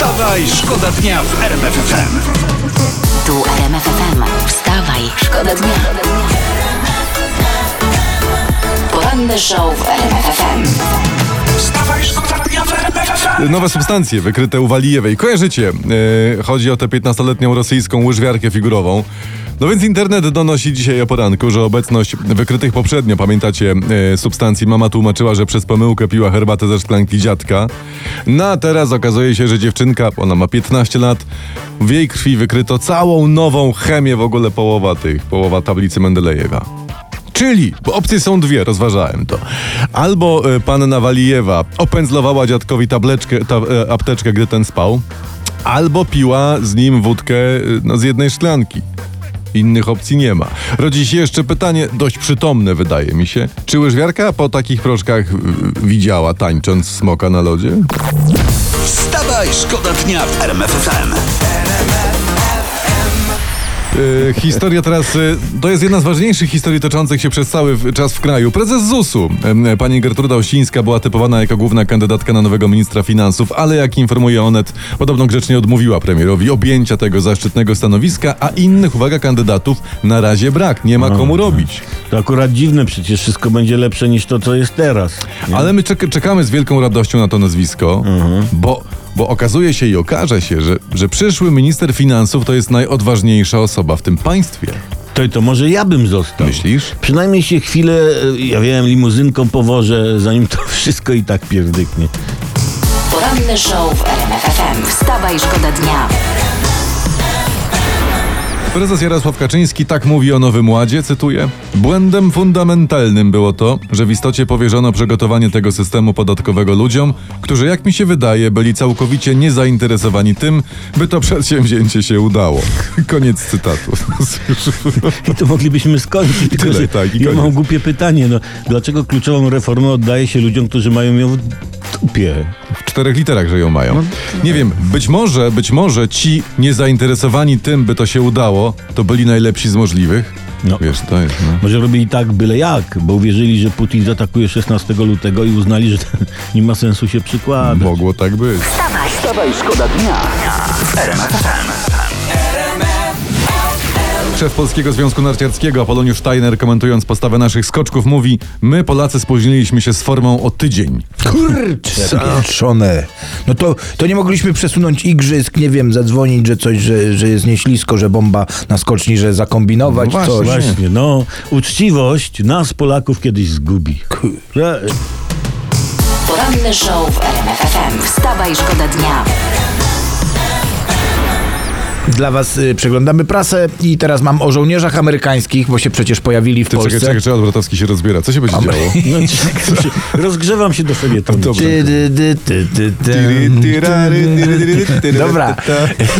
Wstawaj, szkoda dnia w RMF FM. Tu RMF FM. Wstawaj, szkoda dnia. Poranny show w RMF FM. Wstawaj, szkoda dnia w RMF FM. Nowe substancje wykryte u Walijewej. Kojarzycie? Yy, chodzi o tę 15-letnią rosyjską łyżwiarkę figurową. No więc internet donosi dzisiaj o poranku, że obecność wykrytych poprzednio, pamiętacie, yy, substancji mama tłumaczyła, że przez pomyłkę piła herbatę ze szklanki dziadka. No a teraz okazuje się, że dziewczynka, ona ma 15 lat, w jej krwi wykryto całą nową chemię, w ogóle połowa tych, połowa tablicy Mendelejewa. Czyli, bo opcje są dwie, rozważałem to. Albo y, panna Walijewa opędzlowała dziadkowi tableczkę, ta, y, apteczkę, gdy ten spał, albo piła z nim wódkę no, z jednej szklanki. Innych opcji nie ma. Rodzi się jeszcze pytanie, dość przytomne wydaje mi się. Czy łyżwiarka po takich proszkach y, widziała tańcząc smoka na lodzie? Wstawaj, szkoda dnia w RMF FM. E, historia teraz, e, to jest jedna z ważniejszych historii toczących się przez cały czas w kraju. Prezes ZUS-u, pani Gertruda Osińska była typowana jako główna kandydatka na nowego ministra finansów, ale jak informuje Onet, podobno grzecznie odmówiła premierowi objęcia tego zaszczytnego stanowiska, a innych, uwaga, kandydatów na razie brak. Nie ma komu robić. To akurat dziwne, przecież wszystko będzie lepsze niż to, co jest teraz. Nie? Ale my czek- czekamy z wielką radością na to nazwisko, bo, bo okazuje się i okaże się, że, że przyszły minister finansów to jest najodważniejsza osoba w tym państwie. To, to może ja bym został. Myślisz? Przynajmniej się chwilę, e, ja wiem, limuzynką powożę, zanim to wszystko i tak pierdyknie. Poranny show w RMF FM. Wstawaj, szkoda dnia. Prezes Jarosław Kaczyński tak mówi o Nowym Ładzie, cytuję. Błędem fundamentalnym było to, że w istocie powierzono przygotowanie tego systemu podatkowego ludziom, którzy, jak mi się wydaje, byli całkowicie niezainteresowani tym, by to przedsięwzięcie się udało. Koniec cytatu. I to moglibyśmy skończyć, tylko Tyle, tak, i ja koniec. mam głupie pytanie. No, dlaczego kluczową reformę oddaje się ludziom, którzy mają ją w dupie? W czterech literach, że ją mają. Nie wiem, być może, być może ci niezainteresowani tym, by to się udało, to byli najlepsi z możliwych. No. Wiesz, to jest, no. Może robili tak byle jak, bo uwierzyli, że Putin zaatakuje 16 lutego i uznali, że nie ma sensu się przykładać. Mogło tak być. Wstawaj, szkoda dnia FM. Szef Polskiego Związku Narciarskiego Apoloniusz Steiner komentując postawę naszych skoczków mówi My Polacy spóźniliśmy się z formą o tydzień. Kurczę, pieczone. No to, to nie mogliśmy przesunąć igrzysk, nie wiem, zadzwonić, że coś, że, że jest nieślisko, że bomba na skoczni, że zakombinować No coś. Właśnie, no, uczciwość nas Polaków kiedyś zgubi. Że- Poranny show w RMF FM. Wstawaj, szkoda dnia. Dla was y, przeglądamy prasę i teraz mam o żołnierzach amerykańskich, bo się przecież pojawili w Ty Polsce. czekaj, czekaj, Odwrotowski się rozbiera. Co się będzie działo? No, rozgrzewam się do felietonu. Dobrze. Dobra,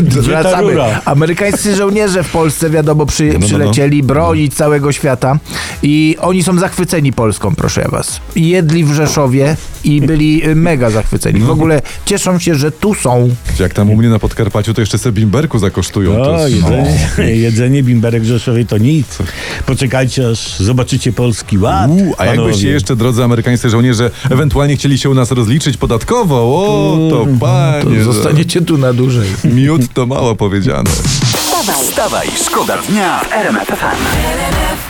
wracamy. Amerykańscy żołnierze w Polsce, wiadomo, przy, no. przylecieli bronić całego świata i oni są zachwyceni Polską, proszę ja was. Jedli w Rzeszowie i byli y, mega zachwyceni. W ogóle cieszą się, że tu są. Jak tam u mnie na Podkarpaciu, to jeszcze sobie bimberku zakosztują. O, to jedzenie, jedzenie bimberek Rzeszowej to nic. Poczekajcie, aż zobaczycie polski ład. Uuu, a jakbyście jeszcze, drodzy amerykańscy żołnierze, ewentualnie chcieli się u nas rozliczyć podatkowo, o, to panie, To zostaniecie tu na dłużej. miód to mało powiedziane. Wstawaj, Wstawaj, szkoda dnia w RMF FM.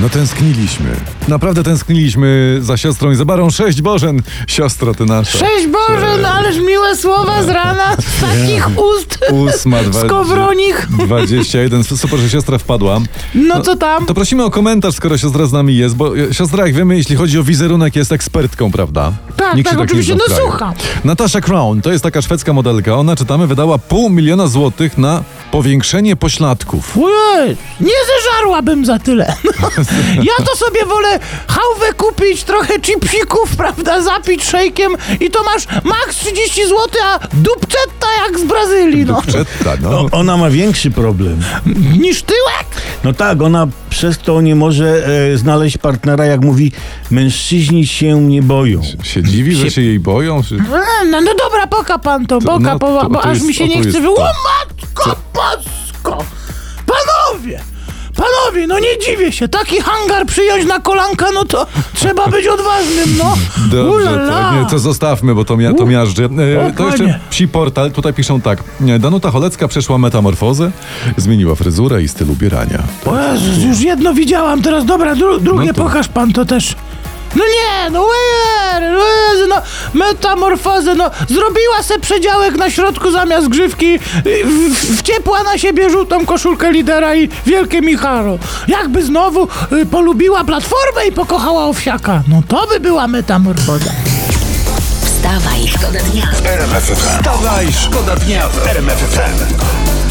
No tęskniliśmy. Naprawdę tęskniliśmy za siostrą i za barą. Sześć Bożen, siostra ty nasza. Cześć Boże, no ależ miłe słowa z rana, z takich ust. Ósma, dwa, Skowronich. 21. Super, że siostra wpadła. No co tam? To prosimy o komentarz, skoro siostra z nami jest, bo e, siostra, jak wiemy, jeśli chodzi o wizerunek, jest ekspertką, prawda? Tak, tak, się oczywiście, no kraju. słucham. Natasza Crown, to jest taka szwedzka modelka. Ona, czytamy, wydała pół miliona złotych na Powiększenie pośladków. Ojej, nie zeżarłabym za tyle. ja to sobie wolę hałwę kupić, trochę chipsików, prawda, zapić szejkiem i to masz max 30 zł, a dupczetta jak z Brazylii, no. Przetta, no. O, ona ma większy problem. Niż tyłek? No tak, ona przez to nie może e, znaleźć partnera, jak mówi, mężczyźni się nie boją. Się dziwi, że się jej boją? Czy... No, no dobra, poka pan to, To- poka, no, to- bo to aż jest- mi się nie chce wy... O to. matko, pasko! Panowie! Panowie, no nie dziwię się, taki hangar przyjąć na kolanka, no to trzeba być odważnym, no. Dobrze, Ulala. to, nie, to zostawmy, bo to, mia, to U, miażdży. E, to jeszcze psi portal, tutaj piszą tak. Danuta Cholecka przeszła metamorfozę, zmieniła fryzurę i styl ubierania. O Jezus, już jedno widziałam, teraz dobra, dru, drugie No to- pokaż pan to też. No nie, no wer, Jezu, no metamorfozę, no zrobiła se przedziałek na środku zamiast grzywki, y, w, wciepła na siebie żółtą koszulkę lidera i wielkie Micharo. Jakby znowu y, polubiła platformę i pokochała owsiaka, no to by była metamorfoza. Wstawaj, szkoda dnia. Wstawaj, szkoda dnia w RMF FM.